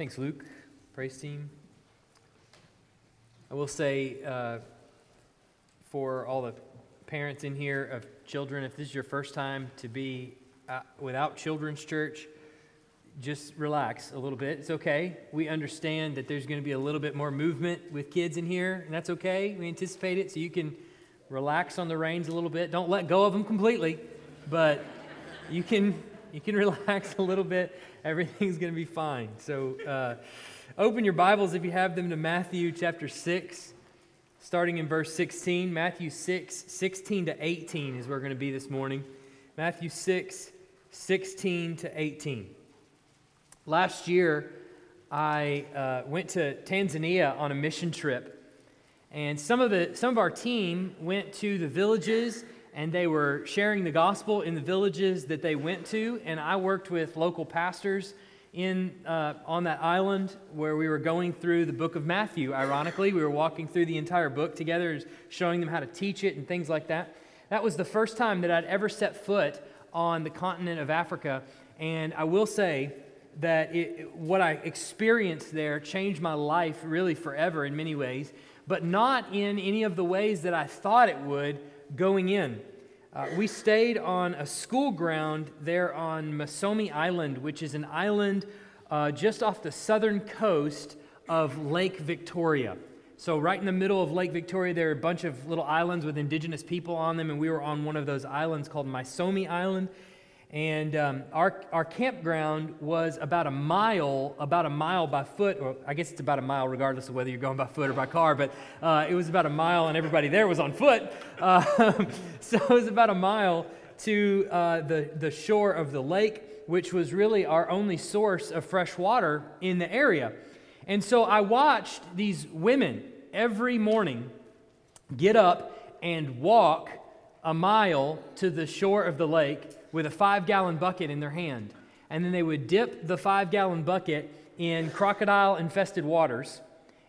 Thanks, Luke. Praise team. I will say uh, for all the parents in here of children, if this is your first time to be uh, without children's church, just relax a little bit. It's okay. We understand that there's going to be a little bit more movement with kids in here, and that's okay. We anticipate it, so you can relax on the reins a little bit. Don't let go of them completely, but you can you can relax a little bit. Everything's going to be fine. So, uh, open your Bibles if you have them to Matthew chapter 6, starting in verse 16. Matthew 6, 16 to 18 is where we're going to be this morning. Matthew 6, 16 to 18. Last year, I uh, went to Tanzania on a mission trip. And some of, the, some of our team went to the villages and they were sharing the gospel in the villages that they went to. And I worked with local pastors in, uh, on that island where we were going through the book of Matthew. Ironically, we were walking through the entire book together, showing them how to teach it and things like that. That was the first time that I'd ever set foot on the continent of Africa. And I will say that it, what I experienced there changed my life really forever in many ways, but not in any of the ways that I thought it would going in. Uh, we stayed on a school ground there on Maisome Island, which is an island uh, just off the southern coast of Lake Victoria. So, right in the middle of Lake Victoria, there are a bunch of little islands with indigenous people on them, and we were on one of those islands called Maisome Island. And um, our, our campground was about a mile, about a mile by foot, or I guess it's about a mile regardless of whether you're going by foot or by car, but uh, it was about a mile and everybody there was on foot. Uh, so it was about a mile to uh, the, the shore of the lake, which was really our only source of fresh water in the area. And so I watched these women every morning get up and walk a mile to the shore of the lake with a five gallon bucket in their hand. And then they would dip the five gallon bucket in crocodile infested waters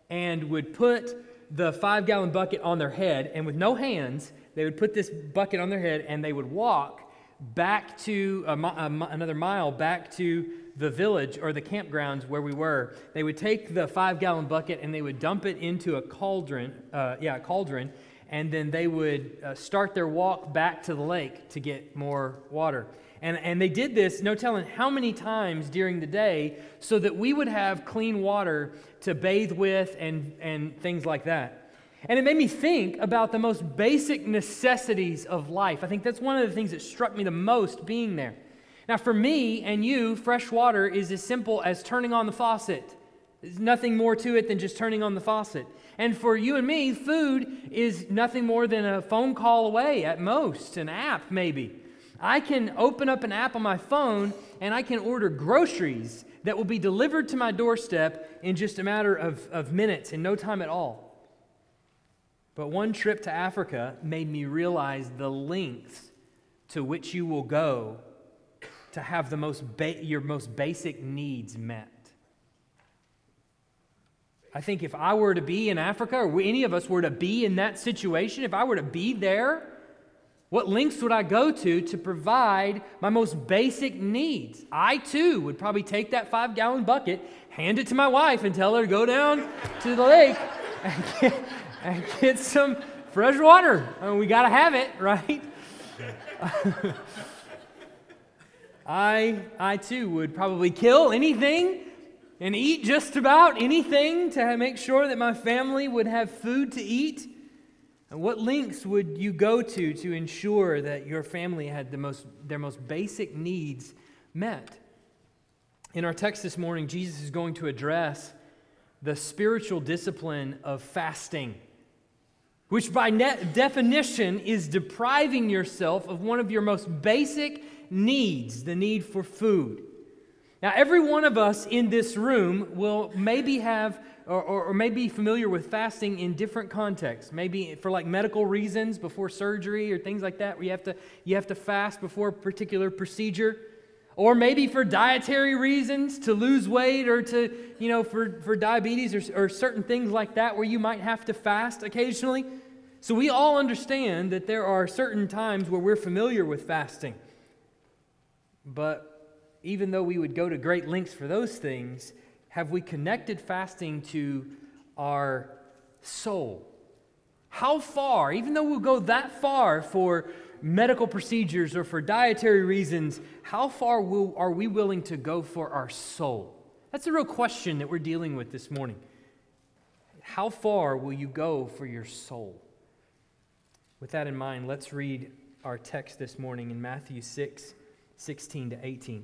and would put the five gallon bucket on their head. And with no hands, they would put this bucket on their head and they would walk back to a, a, another mile back to the village or the campgrounds where we were. They would take the five gallon bucket and they would dump it into a cauldron, uh, yeah, a cauldron, and then they would uh, start their walk back to the lake to get more water. And, and they did this, no telling how many times during the day, so that we would have clean water to bathe with and, and things like that. And it made me think about the most basic necessities of life. I think that's one of the things that struck me the most being there. Now, for me and you, fresh water is as simple as turning on the faucet. There's nothing more to it than just turning on the faucet. And for you and me, food is nothing more than a phone call away at most, an app maybe. I can open up an app on my phone and I can order groceries that will be delivered to my doorstep in just a matter of, of minutes, in no time at all. But one trip to Africa made me realize the lengths to which you will go to have the most ba- your most basic needs met. I think if I were to be in Africa, or any of us were to be in that situation, if I were to be there, what lengths would I go to to provide my most basic needs? I too would probably take that five gallon bucket, hand it to my wife, and tell her to go down to the lake and get, and get some fresh water. I mean, we got to have it, right? I, I too would probably kill anything and eat just about anything to make sure that my family would have food to eat? And what lengths would you go to to ensure that your family had the most, their most basic needs met? In our text this morning, Jesus is going to address the spiritual discipline of fasting, which by definition is depriving yourself of one of your most basic needs, the need for food. Now, every one of us in this room will maybe have or, or, or, may be familiar with fasting in different contexts. Maybe for like medical reasons before surgery or things like that, where you have to, you have to fast before a particular procedure. Or maybe for dietary reasons to lose weight or to, you know, for, for diabetes or, or certain things like that where you might have to fast occasionally. So we all understand that there are certain times where we're familiar with fasting. But even though we would go to great lengths for those things, have we connected fasting to our soul? How far, even though we'll go that far for medical procedures or for dietary reasons, how far will, are we willing to go for our soul? That's a real question that we're dealing with this morning. How far will you go for your soul? With that in mind, let's read our text this morning in Matthew 6 16 to 18.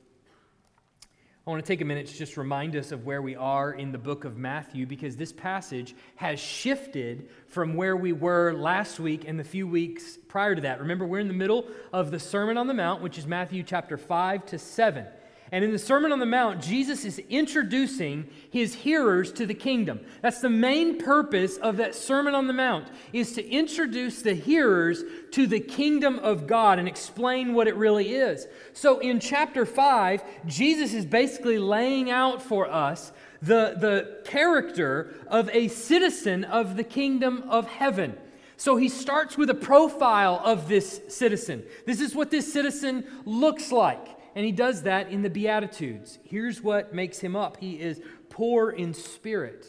I want to take a minute to just remind us of where we are in the book of Matthew because this passage has shifted from where we were last week and the few weeks prior to that. Remember, we're in the middle of the Sermon on the Mount, which is Matthew chapter 5 to 7. And in the Sermon on the Mount, Jesus is introducing his hearers to the kingdom. That's the main purpose of that Sermon on the Mount is to introduce the hearers to the kingdom of God and explain what it really is. So in chapter 5, Jesus is basically laying out for us the, the character of a citizen of the kingdom of heaven. So he starts with a profile of this citizen. This is what this citizen looks like and he does that in the Beatitudes. Here's what makes him up he is poor in spirit.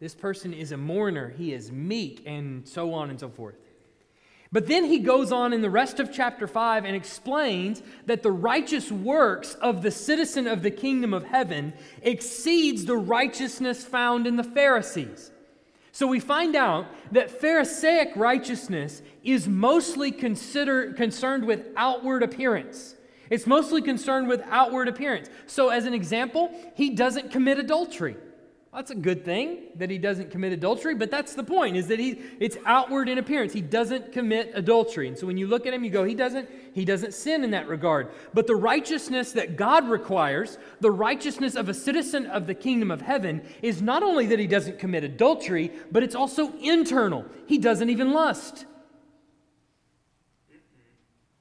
This person is a mourner, he is meek, and so on and so forth. But then he goes on in the rest of chapter 5 and explains that the righteous works of the citizen of the kingdom of heaven exceeds the righteousness found in the Pharisees. So we find out that Pharisaic righteousness is mostly consider, concerned with outward appearance. It's mostly concerned with outward appearance. So, as an example, he doesn't commit adultery. That's a good thing that he doesn't commit adultery, but that's the point is that he it's outward in appearance. He doesn't commit adultery. And so when you look at him you go he doesn't he doesn't sin in that regard. But the righteousness that God requires, the righteousness of a citizen of the kingdom of heaven is not only that he doesn't commit adultery, but it's also internal. He doesn't even lust.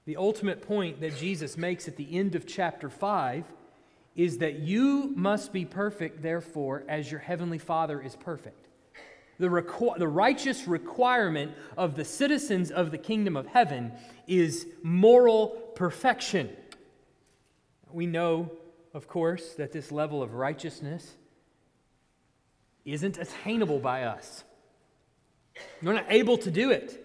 The ultimate point that Jesus makes at the end of chapter 5 is that you must be perfect, therefore, as your heavenly Father is perfect. The, requ- the righteous requirement of the citizens of the kingdom of heaven is moral perfection. We know, of course, that this level of righteousness isn't attainable by us. We're not able to do it.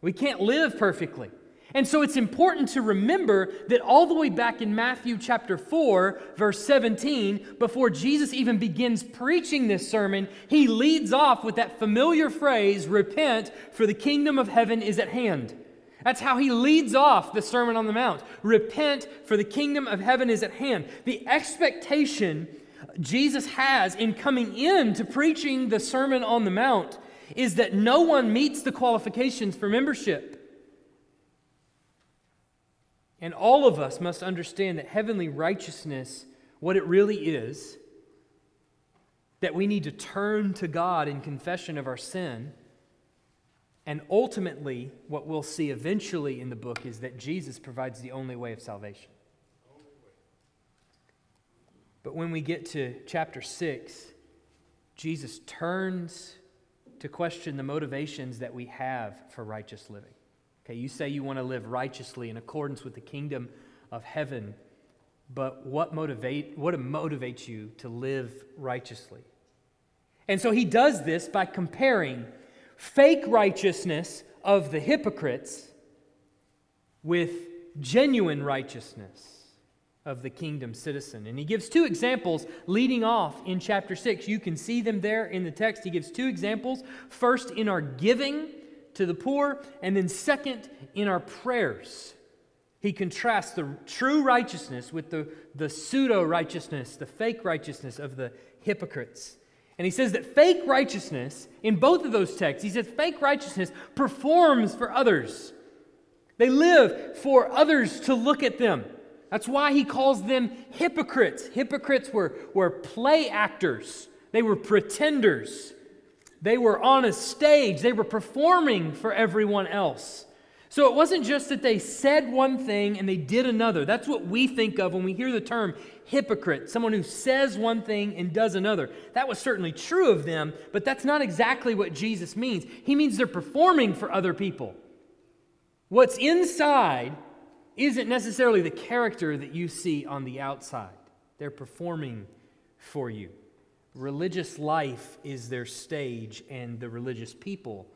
We can't live perfectly. And so it's important to remember that all the way back in Matthew chapter 4, verse 17, before Jesus even begins preaching this sermon, he leads off with that familiar phrase, repent, for the kingdom of heaven is at hand. That's how he leads off the Sermon on the Mount. Repent, for the kingdom of heaven is at hand. The expectation Jesus has in coming in to preaching the Sermon on the Mount is that no one meets the qualifications for membership. And all of us must understand that heavenly righteousness, what it really is, that we need to turn to God in confession of our sin. And ultimately, what we'll see eventually in the book is that Jesus provides the only way of salvation. But when we get to chapter 6, Jesus turns to question the motivations that we have for righteous living. Okay, you say you want to live righteously in accordance with the kingdom of heaven, but what motivate what motivates you to live righteously? And so he does this by comparing fake righteousness of the hypocrites with genuine righteousness of the kingdom citizen. And he gives two examples leading off in chapter 6. You can see them there in the text. He gives two examples. First, in our giving to the poor, and then second, in our prayers. He contrasts the true righteousness with the, the pseudo righteousness, the fake righteousness of the hypocrites. And he says that fake righteousness, in both of those texts, he says fake righteousness performs for others. They live for others to look at them. That's why he calls them hypocrites. Hypocrites were, were play actors They were pretenders. They were on a stage. They were performing for everyone else. So it wasn't just that they said one thing and they did another. That's what we think of when we hear the term hypocrite, someone who says one thing and does another. That was certainly true of them, but that's not exactly what Jesus means. He means they're performing for other people. What's inside isn't necessarily the character that you see on the outside, they're performing for you. Religious life is their stage, and the religious people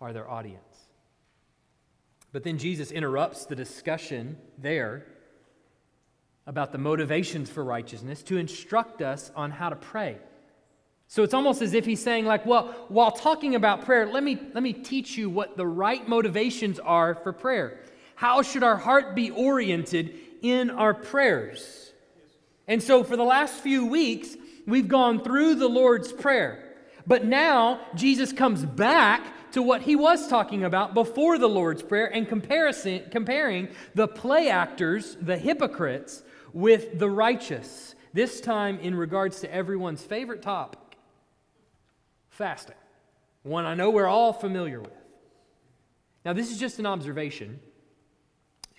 are their audience. But then Jesus interrupts the discussion there about the motivations for righteousness to instruct us on how to pray. So it's almost as if he's saying, like, well, while talking about prayer, let me, let me teach you what the right motivations are for prayer. How should our heart be oriented in our prayers? And so for the last few weeks, we've gone through the Lord's Prayer. But now Jesus comes back to what he was talking about before the Lord's Prayer and comparison, comparing the play actors, the hypocrites, with the righteous. This time in regards to everyone's favorite topic fasting. One I know we're all familiar with. Now, this is just an observation.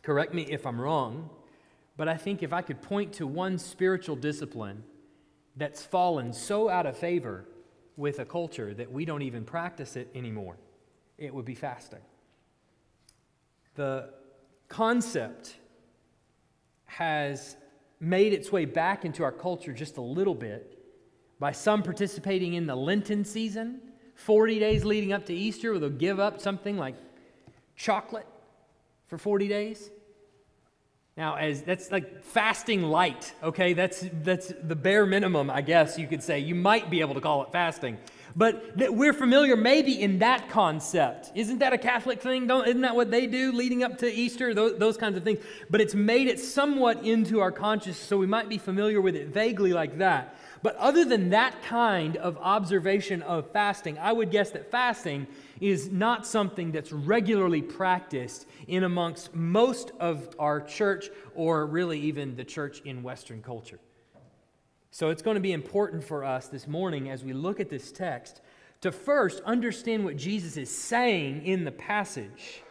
Correct me if I'm wrong, but I think if I could point to one spiritual discipline that's fallen so out of favor with a culture that we don't even practice it anymore, it would be fasting. The concept has made its way back into our culture just a little bit by some participating in the Lenten season, 40 days leading up to Easter, where they'll give up something like chocolate for 40 days. Now, as that's like fasting light, okay? That's that's the bare minimum, I guess you could say. You might be able to call it fasting. But we're familiar maybe in that concept. Isn't that a Catholic thing? Don't, isn't that what they do leading up to Easter? Those, those kinds of things. But it's made it somewhat into our conscious, so we might be familiar with it vaguely like that. But other than that kind of observation of fasting, I would guess that fasting is not something that's regularly practiced in amongst most of our church or really even the church in Western culture. So it's going to be important for us this morning as we look at this text to first understand what Jesus is saying in the passage,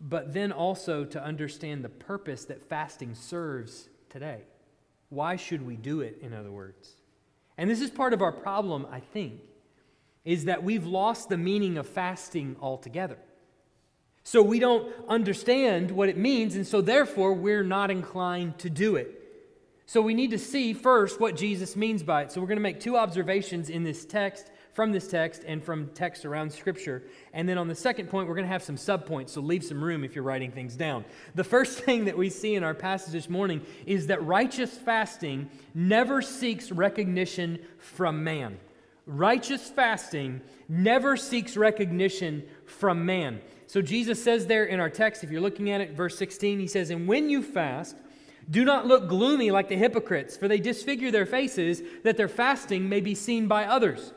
but then also to understand the purpose that fasting serves today. Why should we do it, in other words? And this is part of our problem, I think, is that we've lost the meaning of fasting altogether. So we don't understand what it means, and so therefore we're not inclined to do it. So we need to see first what Jesus means by it. So we're going to make two observations in this text, from this text, and from text around Scripture. And then on the second point, we're going to have some subpoints, so leave some room if you're writing things down. The first thing that we see in our passage this morning is that righteous fasting never seeks recognition from man. Righteous fasting never seeks recognition from man. So Jesus says there in our text, if you're looking at it, verse 16, he says, And when you fast, do not look gloomy like the hypocrites, for they disfigure their faces, that their fasting may be seen by others.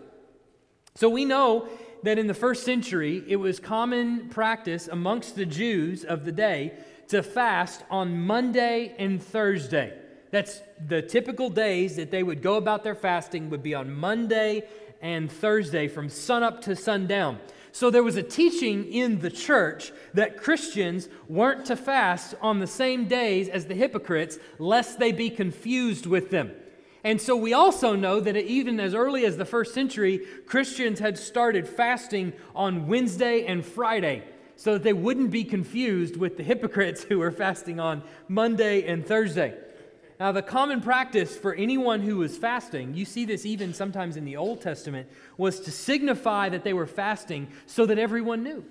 So we know that in the first century, it was common practice amongst the Jews of the day to fast on Monday and Thursday. That's the typical days that they would go about their fasting would be on Monday and Thursday from sunup to sundown. So there was a teaching in the church that Christians weren't to fast on the same days as the hypocrites, lest they be confused with them. And so we also know that even as early as the first century, Christians had started fasting on Wednesday and Friday so that they wouldn't be confused with the hypocrites who were fasting on Monday and Thursday. Now, the common practice for anyone who was fasting, you see this even sometimes in the Old Testament, was to signify that they were fasting so that everyone knew.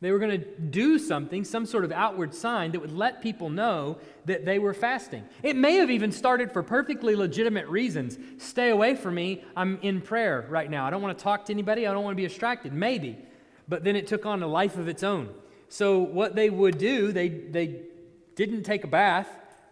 They were going to do something, some sort of outward sign that would let people know that they were fasting. It may have even started for perfectly legitimate reasons. Stay away from me. I'm in prayer right now. I don't want to talk to anybody. I don't want to be distracted. Maybe. But then it took on a life of its own. So, what they would do, they, they didn't take a bath.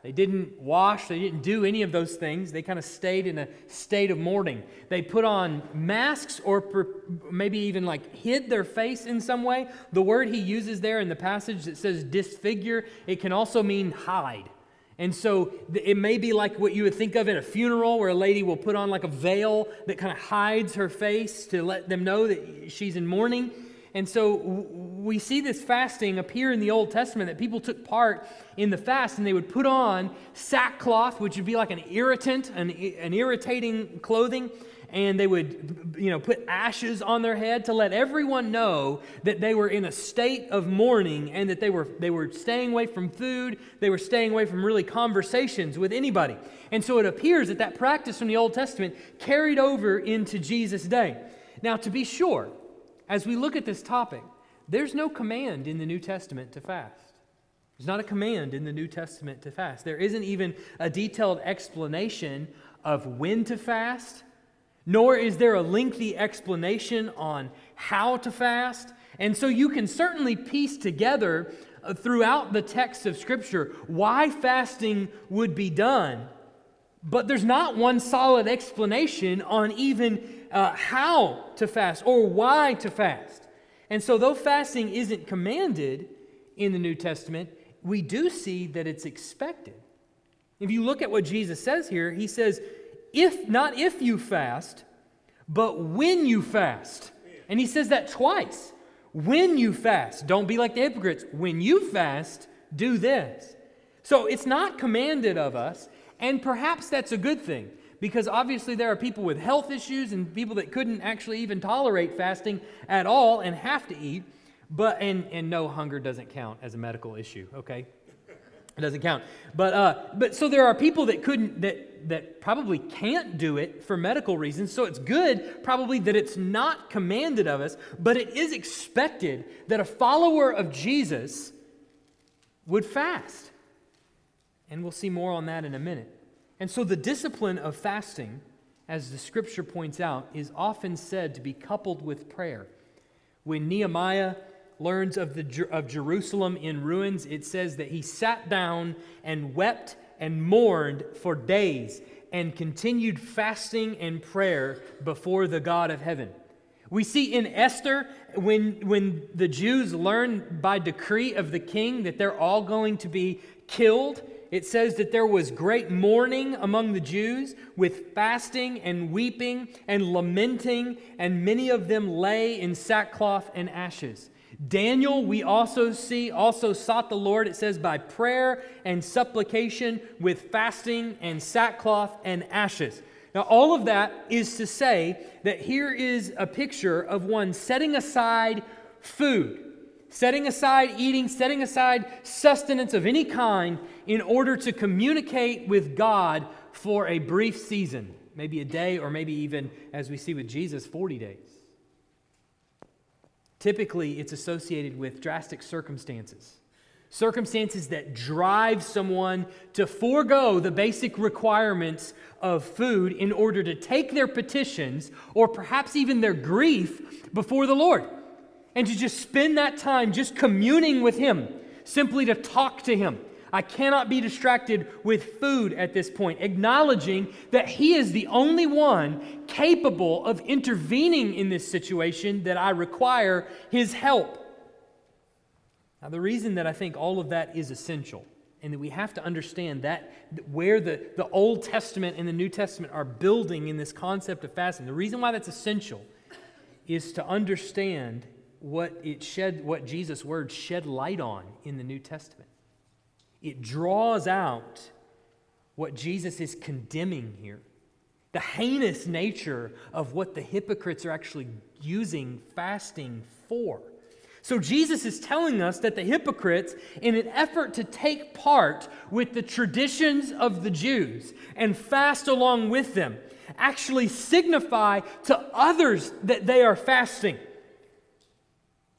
They didn't wash, they didn't do any of those things. They kind of stayed in a state of mourning. They put on masks or per, maybe even like hid their face in some way. The word he uses there in the passage that says disfigure, it can also mean hide. And so it may be like what you would think of at a funeral where a lady will put on like a veil that kind of hides her face to let them know that she's in mourning. And so we see this fasting appear in the Old Testament that people took part in the fast and they would put on sackcloth, which would be like an irritant, an, an irritating clothing, and they would you know put ashes on their head to let everyone know that they were in a state of mourning and that they were they were staying away from food. They were staying away from really conversations with anybody. And so it appears that that practice from the old testament carried over into jesus day. Now to be sure as we look at this topic, there's no command in the New Testament to fast. There's not a command in the New Testament to fast. There isn't even a detailed explanation of when to fast, nor is there a lengthy explanation on how to fast. And so you can certainly piece together uh, throughout the text of Scripture why fasting would be done. But there's not one solid explanation on even uh, how to fast or why to fast. And so, though fasting isn't commanded in the New Testament, we do see that it's expected. If you look at what Jesus says here, he says, if not if you fast, but when you fast. And he says that twice. When you fast, don't be like the hypocrites. When you fast, do this. So it's not commanded of us, and perhaps that's a good thing because obviously there are people with health issues and people that couldn't actually even tolerate fasting at all and have to eat. But and and no hunger doesn't count as a medical issue, okay? It doesn't count. But uh, but so there are people that couldn't that that probably can't do it for medical reasons. So it's good probably that it's not commanded of us, but it is expected that a follower of Jesus would fast. And we'll see more on that in a minute. And so the discipline of fasting, as the scripture points out, is often said to be coupled with prayer. When Nehemiah learns of, the, of Jerusalem in ruins, it says that he sat down and wept and mourned for days and continued fasting and prayer before the God of heaven. We see in Esther, when, when the Jews learn by decree of the king that they're all going to be killed, it says that there was great mourning among the Jews with fasting and weeping and lamenting, and many of them lay in sackcloth and ashes. Daniel, we also see, also sought the Lord, it says, by prayer and supplication with fasting and sackcloth and ashes. Now, all of that is to say that here is a picture of one setting aside food setting aside eating, setting aside sustenance of any kind in order to communicate with God for a brief season, maybe a day, or maybe even, as we see with Jesus, 40 days. Typically, it's associated with drastic circumstances. Circumstances that drive someone to forego the basic requirements of food in order to take their petitions or perhaps even their grief before the Lord and to just spend that time just communing with Him, simply to talk to Him. I cannot be distracted with food at this point, acknowledging that He is the only one capable of intervening in this situation that I require His help. Now, the reason that I think all of that is essential and that we have to understand that where the, the Old Testament and the New Testament are building in this concept of fasting, the reason why that's essential is to understand what it shed what Jesus' words shed light on in the New Testament. It draws out what Jesus is condemning here. The heinous nature of what the hypocrites are actually using fasting for. So, Jesus is telling us that the hypocrites, in an effort to take part with the traditions of the Jews and fast along with them, actually signify to others that they are fasting.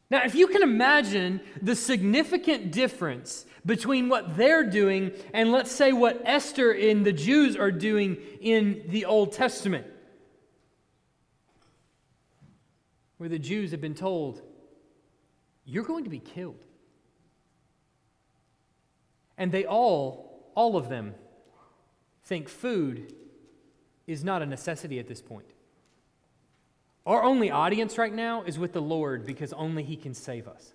Now, if you can imagine the significant difference between what they're doing and, let's say, what Esther and the Jews are doing in the Old Testament, where the Jews have been told, You're going to be killed. And they all, all of them, think food is not a necessity at this point. Our only audience right now is with the Lord because only He can save us.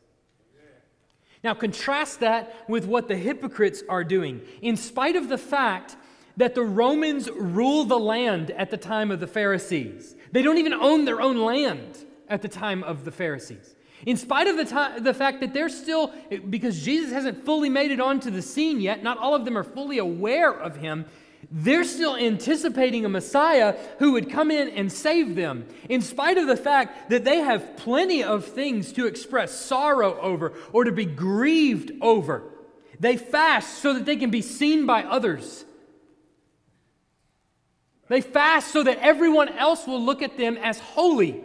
Now, contrast that with what the hypocrites are doing. In spite of the fact that the Romans rule the land at the time of the Pharisees, they don't even own their own land at the time of the Pharisees. In spite of the, time, the fact that they're still, because Jesus hasn't fully made it onto the scene yet, not all of them are fully aware of him, they're still anticipating a Messiah who would come in and save them, in spite of the fact that they have plenty of things to express sorrow over or to be grieved over. They fast so that they can be seen by others. They fast so that everyone else will look at them as holy.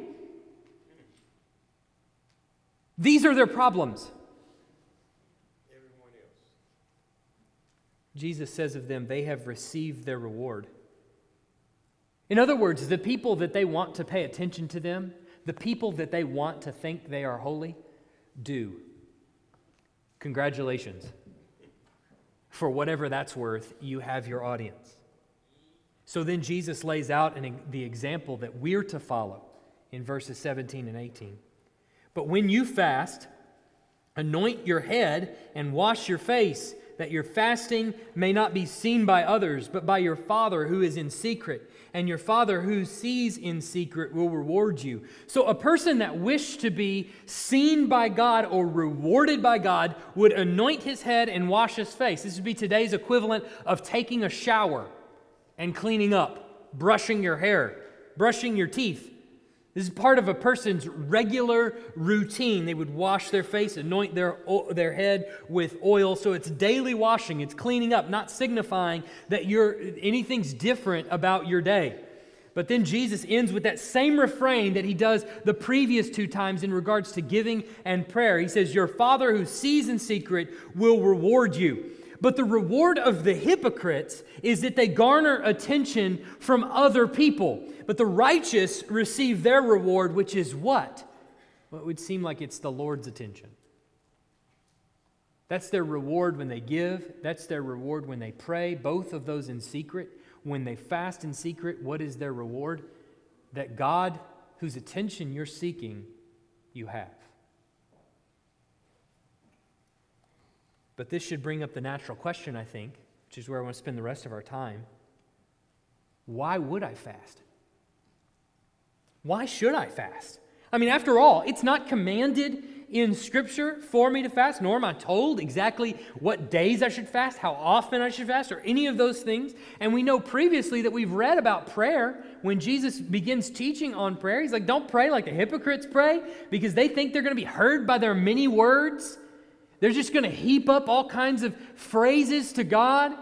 These are their problems. Jesus says of them, they have received their reward. In other words, the people that they want to pay attention to them, the people that they want to think they are holy, do. Congratulations. For whatever that's worth, you have your audience. So then Jesus lays out an, the example that we're to follow in verses 17 and 18. But when you fast, anoint your head and wash your face that your fasting may not be seen by others, but by your Father who is in secret. And your Father who sees in secret will reward you. So, a person that wished to be seen by God or rewarded by God would anoint his head and wash his face. This would be today's equivalent of taking a shower and cleaning up, brushing your hair, brushing your teeth. This is part of a person's regular routine. They would wash their face, anoint their, their head with oil. So it's daily washing, it's cleaning up, not signifying that you're, anything's different about your day. But then Jesus ends with that same refrain that he does the previous two times in regards to giving and prayer. He says, Your Father who sees in secret will reward you. But the reward of the hypocrites is that they garner attention from other people. But the righteous receive their reward, which is what? Well, it would seem like it's the Lord's attention. That's their reward when they give, that's their reward when they pray, both of those in secret. When they fast in secret, what is their reward? That God, whose attention you're seeking, you have. But this should bring up the natural question, I think, which is where I want to spend the rest of our time. Why would I fast? Why should I fast? I mean, after all, it's not commanded in Scripture for me to fast, nor am I told exactly what days I should fast, how often I should fast, or any of those things. And we know previously that we've read about prayer. When Jesus begins teaching on prayer, he's like, don't pray like the hypocrites pray because they think they're going to be heard by their many words. They're just going to heap up all kinds of phrases to God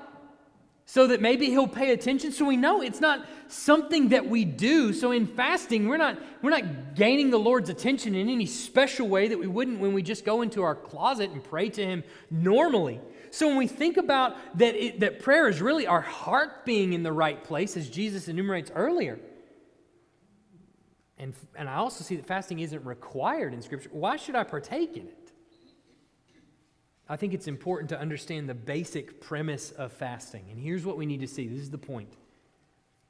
so that maybe he'll pay attention. So we know it's not something that we do. So in fasting, we're not, we're not gaining the Lord's attention in any special way that we wouldn't when we just go into our closet and pray to him normally. So when we think about that, it, that prayer is really our heart being in the right place, as Jesus enumerates earlier. And, and I also see that fasting isn't required in Scripture. Why should I partake in it? I think it's important to understand the basic premise of fasting. And here's what we need to see this is the point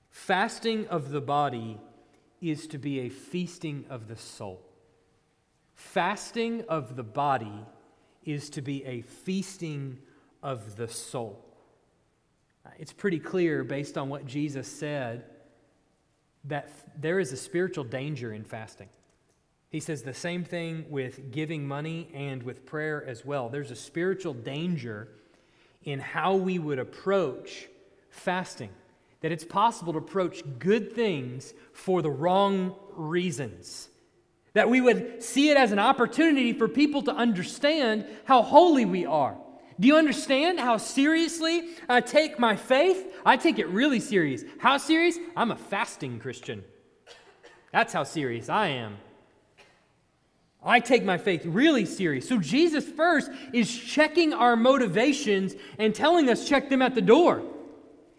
fasting of the body is to be a feasting of the soul. Fasting of the body is to be a feasting of the soul. It's pretty clear, based on what Jesus said, that there is a spiritual danger in fasting. He says the same thing with giving money and with prayer as well. There's a spiritual danger in how we would approach fasting, that it's possible to approach good things for the wrong reasons. That we would see it as an opportunity for people to understand how holy we are. Do you understand how seriously I take my faith? I take it really serious. How serious? I'm a fasting Christian. That's how serious I am. I take my faith really serious. So Jesus first is checking our motivations and telling us check them at the door.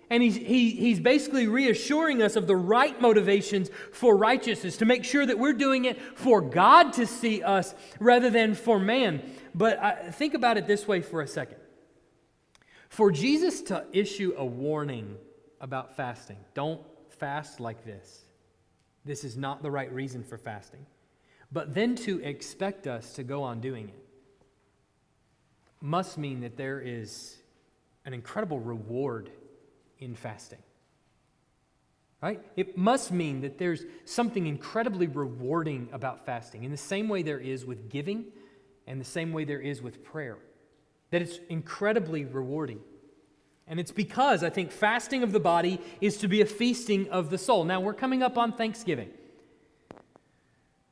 And he's, he, he's basically reassuring us of the right motivations for righteousness to make sure that we're doing it for God to see us rather than for man. But I, think about it this way for a second. For Jesus to issue a warning about fasting, don't fast like this. This is not the right reason for fasting but then to expect us to go on doing it. must mean that there is an incredible reward in fasting. Right? It must mean that there's something incredibly rewarding about fasting, in the same way there is with giving and the same way there is with prayer. That it's incredibly rewarding. And it's because I think fasting of the body is to be a feasting of the soul. Now, we're coming up on Thanksgiving,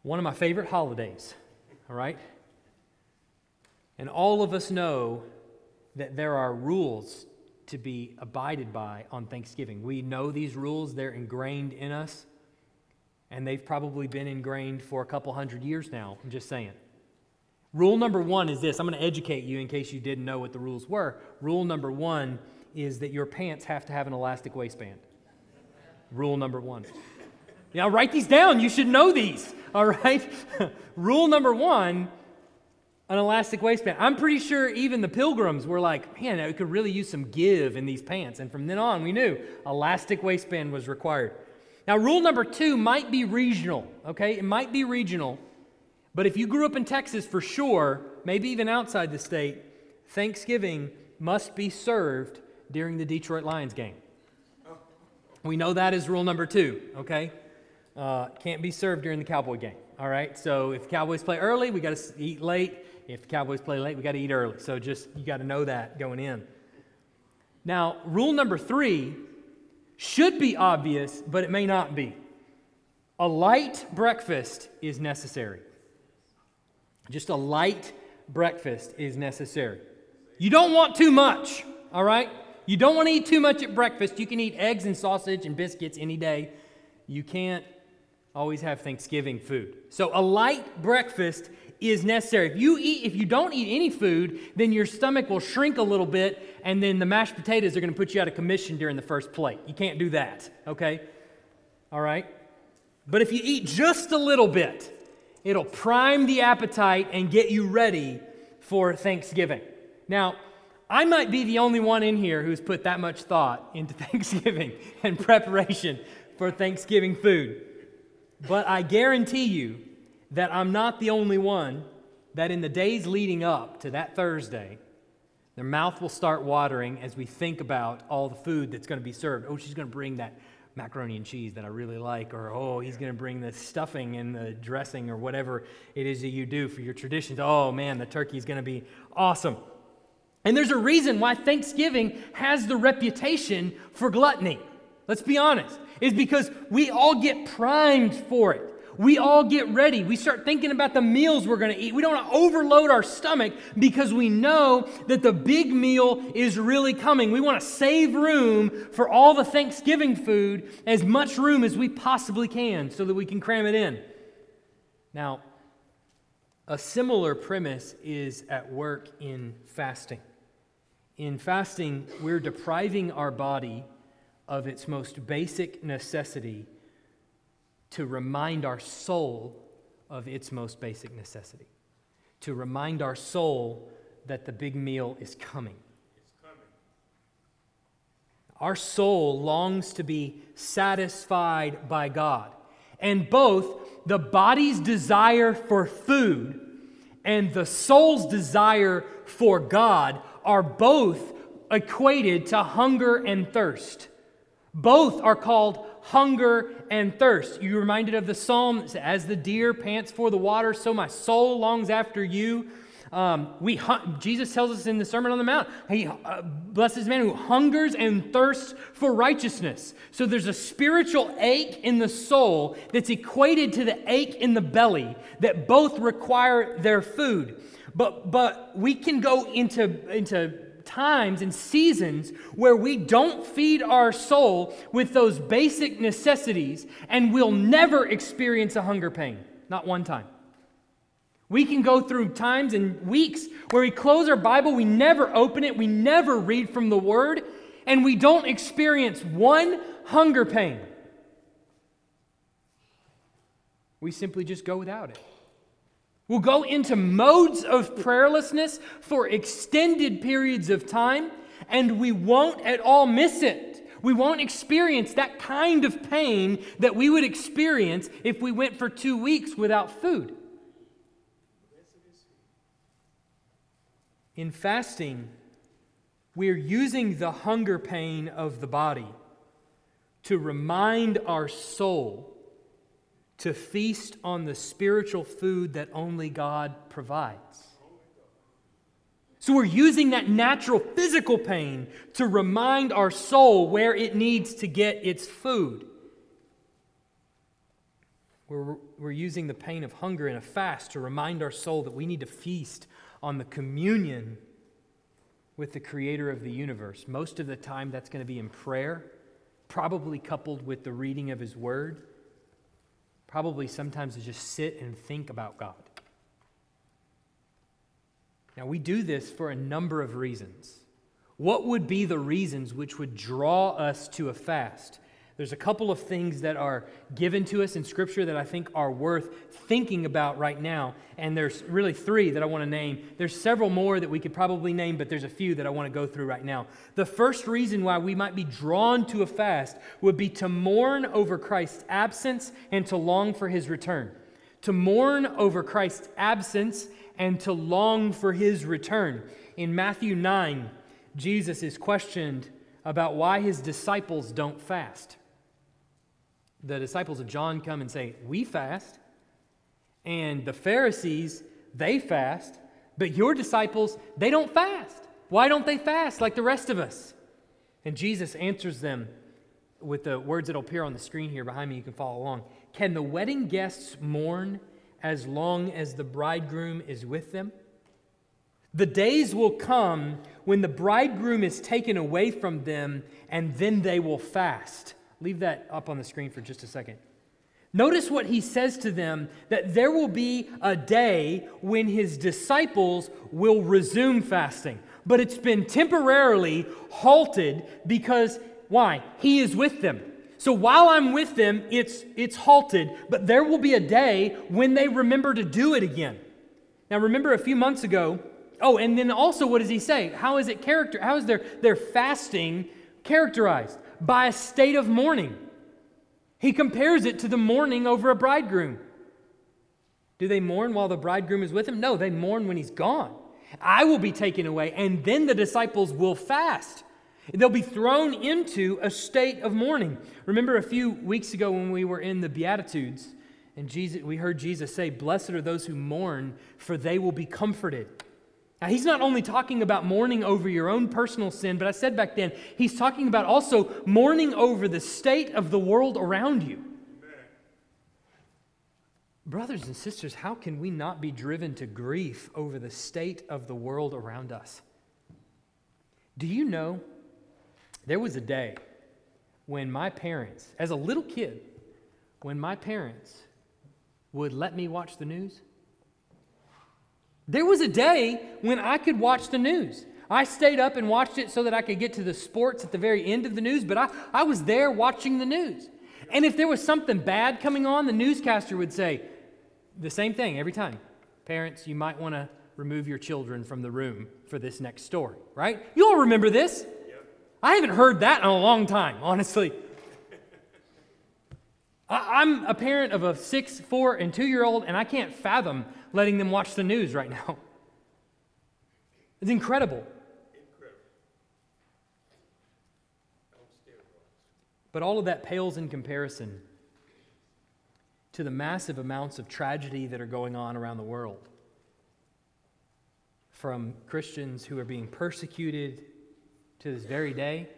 one of my favorite holidays, all right? And all of us know that there are rules to be abided by on Thanksgiving. We know these rules, they're ingrained in us, and they've probably been ingrained for a couple hundred years now. I'm just saying. Rule number one is this I'm going to educate you in case you didn't know what the rules were. Rule number one is that your pants have to have an elastic waistband. Rule number one. Now, write these down. You should know these, all right? Rule number one an elastic waistband. I'm pretty sure even the pilgrims were like, man, I could really use some give in these pants. And from then on, we knew elastic waistband was required. Now, rule number two might be regional, okay? It might be regional. But if you grew up in Texas for sure, maybe even outside the state, Thanksgiving must be served during the Detroit Lions game. We know that is rule number two, okay? Uh, can't be served during the Cowboy game, all right? So if the Cowboys play early, we got to eat late. If the Cowboys play late, we got to eat early. So just, you got to know that going in. Now, rule number three should be obvious, but it may not be. A light breakfast is necessary. Just a light breakfast is necessary. You don't want too much, all right? You don't want to eat too much at breakfast. You can eat eggs and sausage and biscuits any day. You can't always have Thanksgiving food. So a light breakfast is necessary. If you eat if you don't eat any food, then your stomach will shrink a little bit and then the mashed potatoes are going to put you out of commission during the first plate. You can't do that, okay? All right? But if you eat just a little bit, it'll prime the appetite and get you ready for Thanksgiving. Now, I might be the only one in here who's put that much thought into Thanksgiving and preparation for Thanksgiving food. But I guarantee you that I'm not the only one that in the days leading up to that Thursday, their mouth will start watering as we think about all the food that's going to be served. Oh, she's going to bring that macaroni and cheese that I really like, or oh, he's going to bring the stuffing and the dressing, or whatever it is that you do for your traditions. Oh man, the turkey is going to be awesome. And there's a reason why Thanksgiving has the reputation for gluttony. Let's be honest. Is because we all get primed for it. We all get ready. We start thinking about the meals we're going to eat. We don't want to overload our stomach because we know that the big meal is really coming. We want to save room for all the Thanksgiving food, as much room as we possibly can, so that we can cram it in. Now, a similar premise is at work in fasting. In fasting, we're depriving our body of its most basic necessity to remind our soul of its most basic necessity, to remind our soul that the big meal is coming. coming. Our soul longs to be satisfied by God. And both the body's desire for food and the soul's desire for God are both equated to hunger and thirst. Both are called hunger and thirst. You reminded of the psalm as the deer pants for the water, so my soul longs after you. Um, we Jesus tells us in the Sermon on the Mount, He uh, blesses man who hungers and thirsts for righteousness. So there's a spiritual ache in the soul that's equated to the ache in the belly that both require their food. But but we can go into into times and seasons where we don't feed our soul with those basic necessities, and we'll never experience a hunger pain. Not one time. We can go through times and weeks where we close our Bible, we never open it, we never read from the Word, and we don't experience one hunger pain. We simply just go without it. We'll go into modes of prayerlessness for extended periods of time, and we won't at all miss it. We won't experience that kind of pain that we would experience if we went for two weeks without food. In fasting, we're using the hunger pain of the body to remind our soul to feast on the spiritual food that only God provides. So we're using that natural physical pain to remind our soul where it needs to get its food. We're, we're using the pain of hunger in a fast to remind our soul that we need to feast on the communion with the creator of the universe. Most of the time, that's going to be in prayer, probably coupled with the reading of his word. Probably sometimes to just sit and think about God. Now, we do this for a number of reasons. What would be the reasons which would draw us to a fast? There's a couple of things that are given to us in Scripture that I think are worth thinking about right now. And there's really three that I want to name. There's several more that we could probably name, but there's a few that I want to go through right now. The first reason why we might be drawn to a fast would be to mourn over Christ's absence and to long for his return. To mourn over Christ's absence and to long for his return. In Matthew 9, Jesus is questioned about why his disciples don't fast the disciples of John come and say, We fast. And the Pharisees, they fast. But your disciples, they don't fast. Why don't they fast like the rest of us? And Jesus answers them with the words that will appear on the screen here behind me. You can follow along. Can the wedding guests mourn as long as the bridegroom is with them? The days will come when the bridegroom is taken away from them, and then they will fast. Leave that up on the screen for just a second. Notice what he says to them that there will be a day when his disciples will resume fasting. But it's been temporarily halted because, why? He is with them. So while I'm with them, it's, it's halted, but there will be a day when they remember to do it again. Now, remember a few months ago, oh, and then also what does he say? How is it character? How is their, their fasting characterized? By a state of mourning. He compares it to the mourning over a bridegroom. Do they mourn while the bridegroom is with him? No, they mourn when he's gone. I will be taken away, and then the disciples will fast. They'll be thrown into a state of mourning. Remember a few weeks ago when we were in the Beatitudes, and Jesus, we heard Jesus say, Blessed are those who mourn, for they will be comforted. Now, he's not only talking about mourning over your own personal sin, but I said back then, he's talking about also mourning over the state of the world around you. Amen. Brothers and sisters, how can we not be driven to grief over the state of the world around us? Do you know there was a day when my parents, as a little kid, when my parents would let me watch the news? There was a day when I could watch the news. I stayed up and watched it so that I could get to the sports at the very end of the news, but I, I was there watching the news. And if there was something bad coming on, the newscaster would say the same thing every time. Parents, you might want to remove your children from the room for this next story, right? You all remember this. Yep. I haven't heard that in a long time, honestly. I'm a parent of a six, four, and two year old, and I can't fathom letting them watch the news right now. It's incredible. But all of that pales in comparison to the massive amounts of tragedy that are going on around the world. From Christians who are being persecuted to this very day.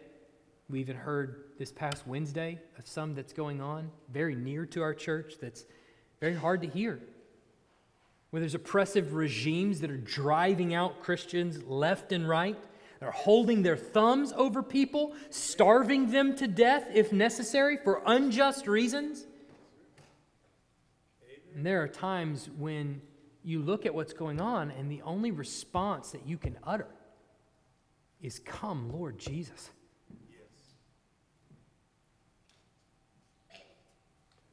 We even heard this past Wednesday of some that's going on very near to our church that's very hard to hear where there's oppressive regimes that are driving out Christians left and right. They're holding their thumbs over people, starving them to death if necessary for unjust reasons. And there are times when you look at what's going on, and the only response that you can utter is, Come, Lord Jesus.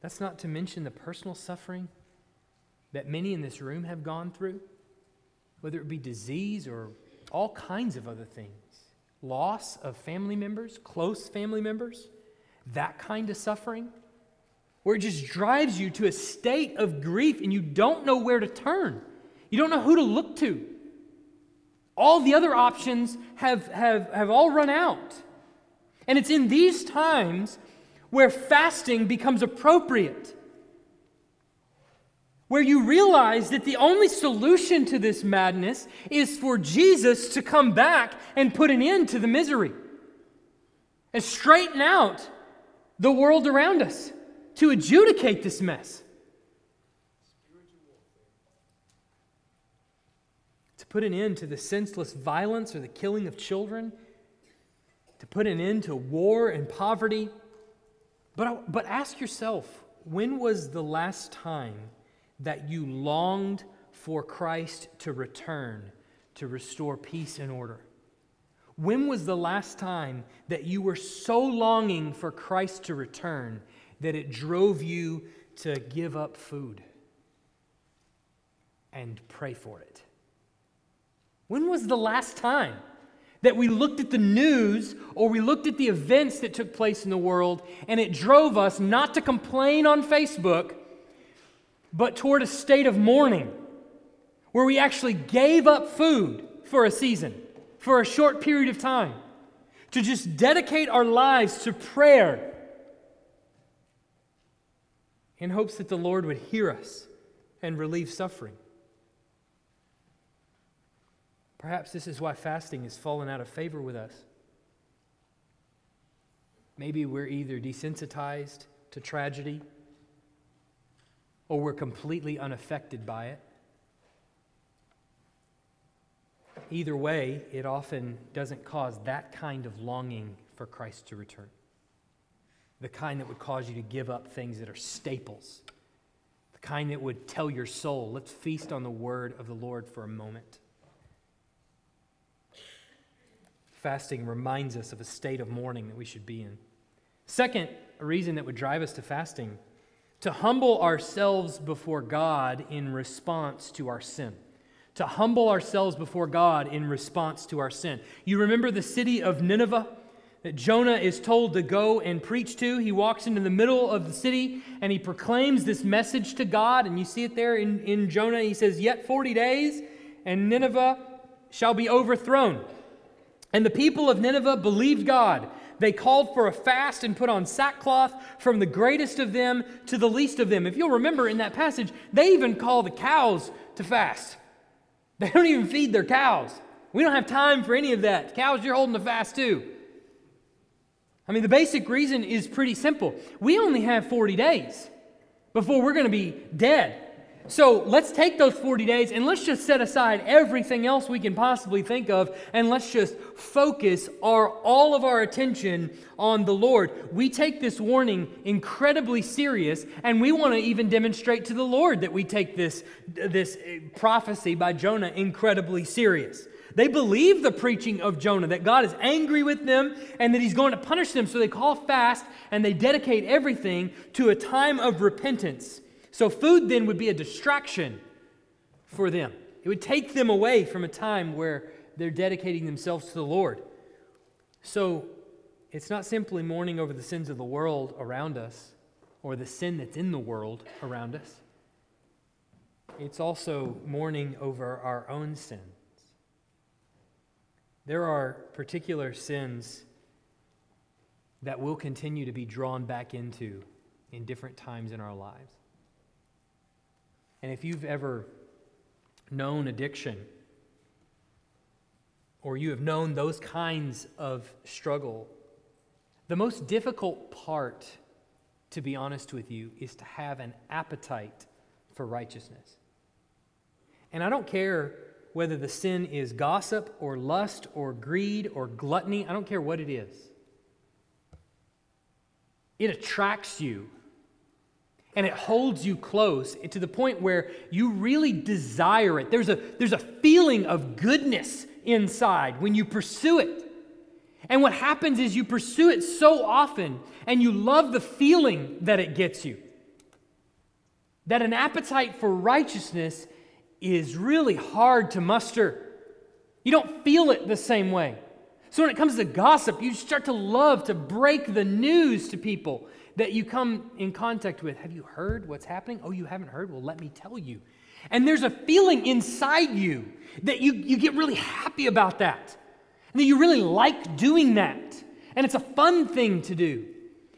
That's not to mention the personal suffering that many in this room have gone through, whether it be disease or all kinds of other things loss of family members, close family members, that kind of suffering, where it just drives you to a state of grief and you don't know where to turn. You don't know who to look to. All the other options have, have, have all run out. And it's in these times where fasting becomes appropriate, where you realize that the only solution to this madness is for Jesus to come back and put an end to the misery and straighten out the world around us to adjudicate this mess. To put an end to the senseless violence or the killing of children, to put an end to war and poverty. But, but ask yourself when was the last time that you longed for Christ to return to restore peace and order? When was the last time that you were so longing for Christ to return that it drove you to give up food and pray for it? When was the last time that we looked at the news or we looked at the events that took place in the world and it drove us not to complain on Facebook, but toward a state of mourning where we actually gave up food for a season? for a short period of time, to just dedicate our lives to prayer in hopes that the Lord would hear us and relieve suffering. Perhaps this is why fasting has fallen out of favor with us. Maybe we're either desensitized to tragedy or we're completely unaffected by it. Either way, it often doesn't cause that kind of longing for Christ to return. The kind that would cause you to give up things that are staples. The kind that would tell your soul, let's feast on the word of the Lord for a moment. Fasting reminds us of a state of mourning that we should be in. Second, a reason that would drive us to fasting, to humble ourselves before God in response to our sin to humble ourselves before God in response to our sin. You remember the city of Nineveh that Jonah is told to go and preach to? He walks into the middle of the city and he proclaims this message to God. And you see it there in, in Jonah. He says, Yet 40 days, and Nineveh shall be overthrown. And the people of Nineveh believed God. They called for a fast and put on sackcloth from the greatest of them to the least of them. If you'll remember in that passage, they even call the cows to fast. They don't even feed their cows. We don't have time for any of that. Cows, you're holding the fast too. I mean, the basic reason is pretty simple. We only have 40 days before we're going to be dead. So let's take those 40 days and let's just set aside everything else we can possibly think of and let's just focus our, all of our attention on the Lord. We take this warning incredibly serious and we want to even demonstrate to the Lord that we take this, this prophecy by Jonah incredibly serious. They believe the preaching of Jonah, that God is angry with them and that he's going to punish them. So they call fast and they dedicate everything to a time of repentance. So, food then would be a distraction for them. It would take them away from a time where they're dedicating themselves to the Lord. So, it's not simply mourning over the sins of the world around us or the sin that's in the world around us, it's also mourning over our own sins. There are particular sins that will continue to be drawn back into in different times in our lives. And if you've ever known addiction, or you have known those kinds of struggle, the most difficult part, to be honest with you, is to have an appetite for righteousness. And I don't care whether the sin is gossip or lust or greed or gluttony, I don't care what it is. It attracts you and it holds you close to the point where you really desire it. There's a, there's a feeling of goodness inside when you pursue it. And what happens is you pursue it so often and you love the feeling that it gets you. That an appetite for righteousness is really hard to muster. You don't feel it the same way. So when it comes to gossip, you start to love to break the news to people that you come in contact with. Have you heard what's happening? Oh, you haven't heard? Well, let me tell you. And there's a feeling inside you that you, you get really happy about that. And that you really like doing that. And it's a fun thing to do.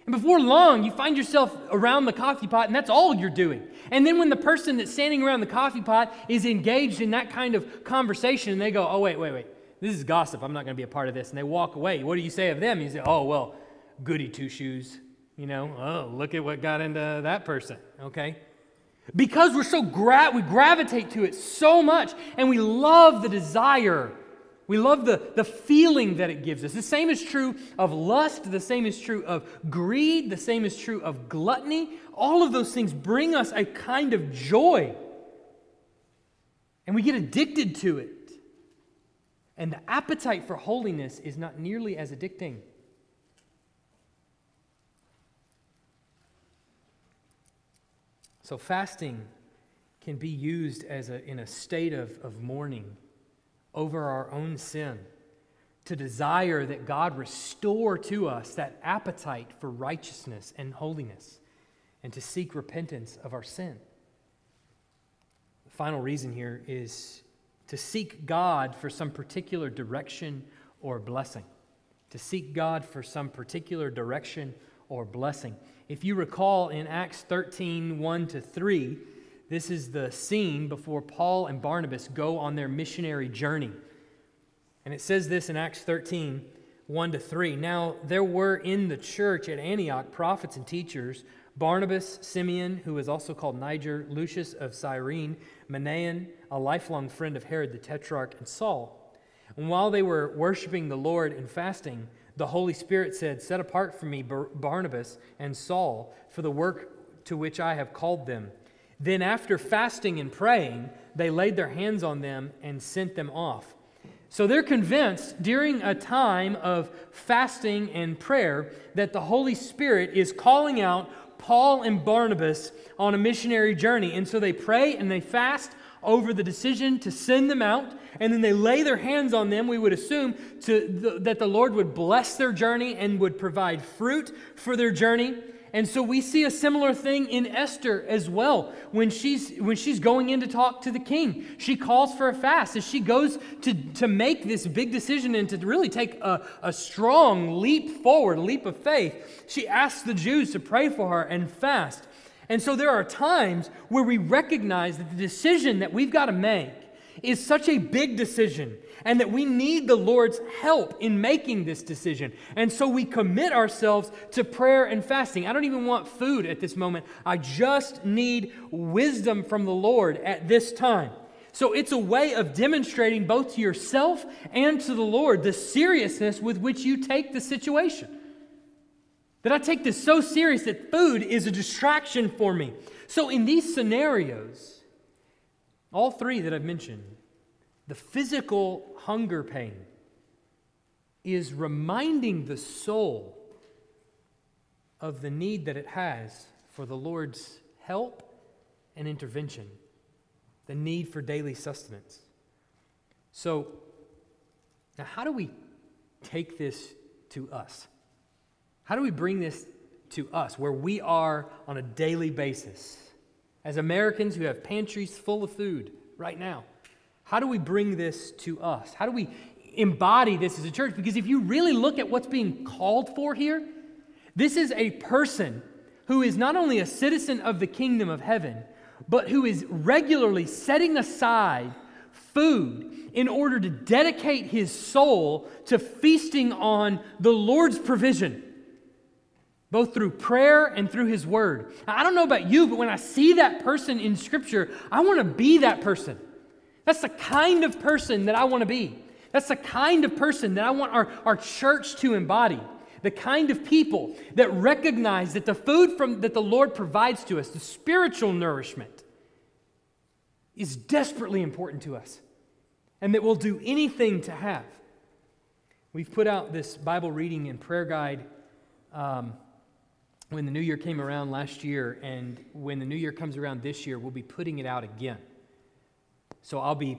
And before long, you find yourself around the coffee pot, and that's all you're doing. And then when the person that's standing around the coffee pot is engaged in that kind of conversation, and they go, Oh, wait, wait, wait. This is gossip. I'm not going to be a part of this. And they walk away. What do you say of them? You say, Oh, well, goody two shoes. You know, oh, look at what got into that person. Okay? Because we're so gra- we gravitate to it so much, and we love the desire we love the, the feeling that it gives us. The same is true of lust, the same is true of greed, the same is true of gluttony. All of those things bring us a kind of joy. And we get addicted to it. And the appetite for holiness is not nearly as addicting. So, fasting can be used as a, in a state of, of mourning over our own sin, to desire that God restore to us that appetite for righteousness and holiness, and to seek repentance of our sin. The final reason here is to seek God for some particular direction or blessing. To seek God for some particular direction or blessing. If you recall in Acts 13 1 to 3, this is the scene before Paul and Barnabas go on their missionary journey. And it says this in Acts 13, 1 to 3. Now, there were in the church at Antioch prophets and teachers Barnabas, Simeon, who is also called Niger, Lucius of Cyrene, Manaen, a lifelong friend of Herod the Tetrarch, and Saul. And while they were worshiping the Lord and fasting, the Holy Spirit said, Set apart for me Barnabas and Saul for the work to which I have called them. Then, after fasting and praying, they laid their hands on them and sent them off. So they're convinced during a time of fasting and prayer that the Holy Spirit is calling out Paul and Barnabas on a missionary journey. And so they pray and they fast over the decision to send them out. And then they lay their hands on them, we would assume, to the, that the Lord would bless their journey and would provide fruit for their journey. And so we see a similar thing in Esther as well. When she's, when she's going in to talk to the king, she calls for a fast. As she goes to, to make this big decision and to really take a, a strong leap forward, leap of faith, she asks the Jews to pray for her and fast. And so there are times where we recognize that the decision that we've got to make is such a big decision and that we need the Lord's help in making this decision. And so we commit ourselves to prayer and fasting. I don't even want food at this moment. I just need wisdom from the Lord at this time. So it's a way of demonstrating both to yourself and to the Lord the seriousness with which you take the situation. That I take this so serious that food is a distraction for me. So in these scenarios, all three that I've mentioned, the physical hunger pain is reminding the soul of the need that it has for the Lord's help and intervention, the need for daily sustenance. So, now how do we take this to us? How do we bring this to us where we are on a daily basis as Americans who have pantries full of food right now? How do we bring this to us? How do we embody this as a church? Because if you really look at what's being called for here, this is a person who is not only a citizen of the kingdom of heaven, but who is regularly setting aside food in order to dedicate his soul to feasting on the Lord's provision, both through prayer and through his word. I don't know about you, but when I see that person in Scripture, I want to be that person. That's the kind of person that I want to be. That's the kind of person that I want our, our church to embody. The kind of people that recognize that the food from, that the Lord provides to us, the spiritual nourishment, is desperately important to us and that we'll do anything to have. We've put out this Bible reading and prayer guide um, when the new year came around last year, and when the new year comes around this year, we'll be putting it out again. So I'll be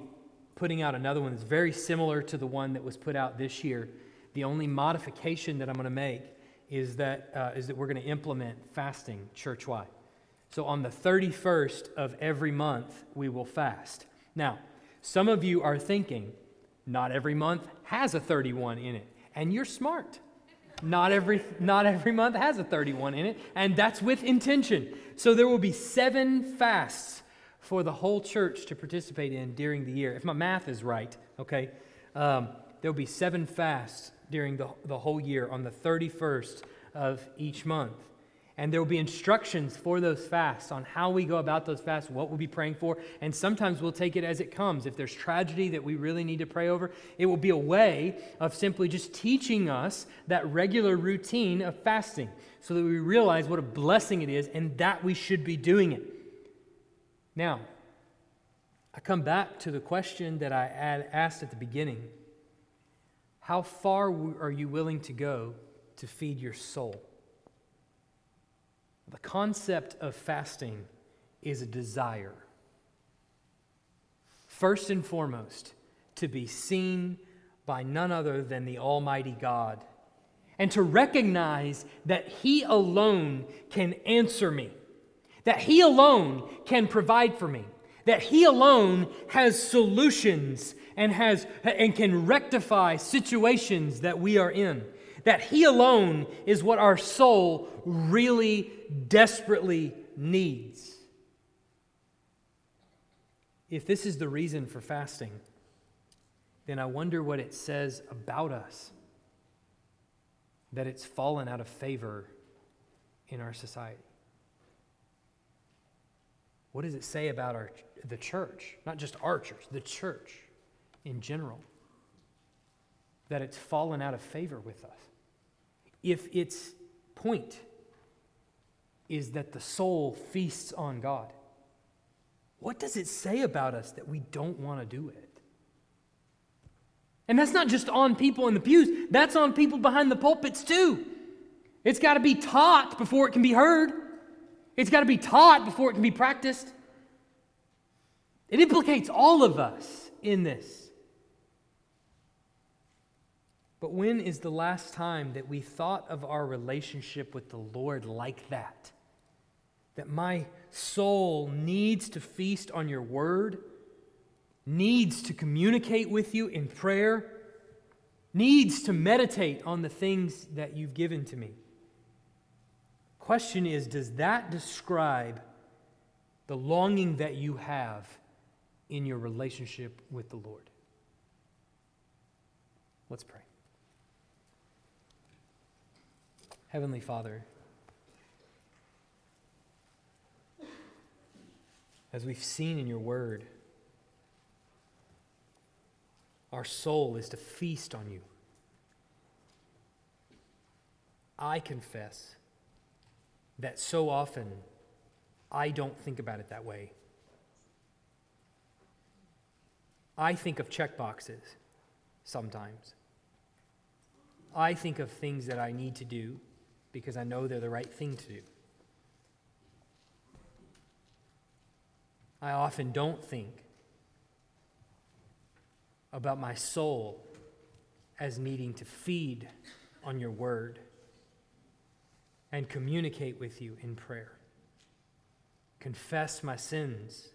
putting out another one that's very similar to the one that was put out this year. The only modification that I'm going to make is that, uh, is that we're going to implement fasting church-wide. So on the 31st of every month, we will fast. Now, some of you are thinking, not every month has a 31 in it, and you're smart. Not every, not every month has a 31 in it, and that's with intention. So there will be seven fasts for the whole church to participate in during the year. If my math is right, okay, um, there'll be seven fasts during the, the whole year on the 31st of each month. And there will be instructions for those fasts on how we go about those fasts, what we'll be praying for. And sometimes we'll take it as it comes. If there's tragedy that we really need to pray over, it will be a way of simply just teaching us that regular routine of fasting so that we realize what a blessing it is and that we should be doing it. Now, I come back to the question that I asked at the beginning How far are you willing to go to feed your soul? The concept of fasting is a desire. First and foremost, to be seen by none other than the Almighty God, and to recognize that He alone can answer me, that He alone can provide for me, that He alone has solutions and, has, and can rectify situations that we are in that He alone is what our soul really desperately needs. If this is the reason for fasting, then I wonder what it says about us that it's fallen out of favor in our society. What does it say about our, the church? Not just our church, the church in general. That it's fallen out of favor with us if its point is that the soul feasts on God? What does it say about us that we don't want to do it? And that's not just on people in the pews, that's on people behind the pulpits too. It's got to be taught before it can be heard, it's got to be taught before it can be practiced. It implicates all of us in this. But when is the last time that we thought of our relationship with the Lord like that? That my soul needs to feast on your word, needs to communicate with you in prayer, needs to meditate on the things that you've given to me. Question is Does that describe the longing that you have in your relationship with the Lord? Let's pray. Heavenly Father, as we've seen in your word, our soul is to feast on you. I confess that so often I don't think about it that way. I think of check boxes sometimes. I think of things that I need to do because I know they're the right thing to do. I often don't think about my soul as needing to feed on your word and communicate with you in prayer. Confess my sins.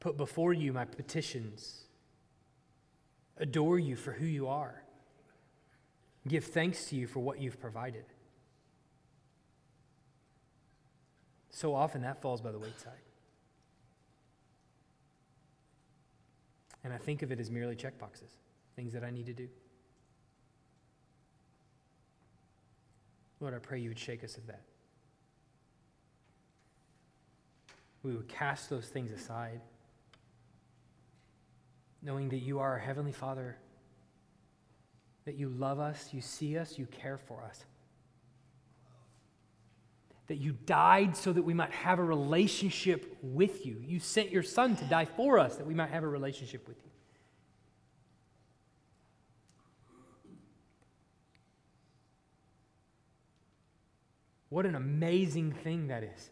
Put before you my petitions. Adore you for who you are give thanks to you for what you've provided. So often that falls by the wayside. And I think of it as merely check boxes, things that I need to do. Lord, I pray you would shake us of that. We would cast those things aside, knowing that you are our Heavenly Father that you love us, you see us, you care for us. That you died so that we might have a relationship with you. You sent your Son to die for us that we might have a relationship with you. What an amazing thing that is.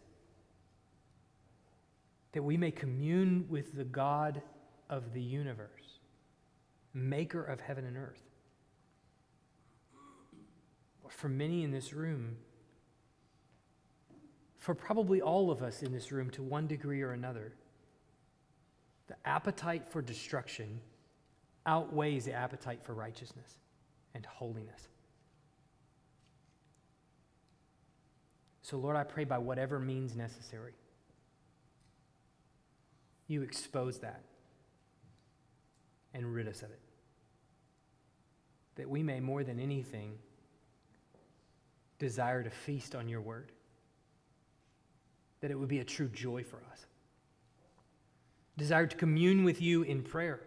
That we may commune with the God of the universe, maker of heaven and earth. For many in this room, for probably all of us in this room to one degree or another, the appetite for destruction outweighs the appetite for righteousness and holiness. So, Lord, I pray by whatever means necessary, you expose that and rid us of it. That we may, more than anything, desire to feast on your word. That it would be a true joy for us. Desire to commune with you in prayer.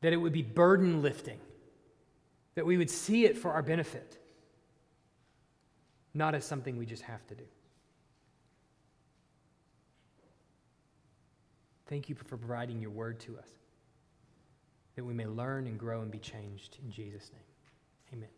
That it would be burden lifting. That we would see it for our benefit, not as something we just have to do. Thank you for providing your word to us, that we may learn and grow and be changed in Jesus' name. Amen.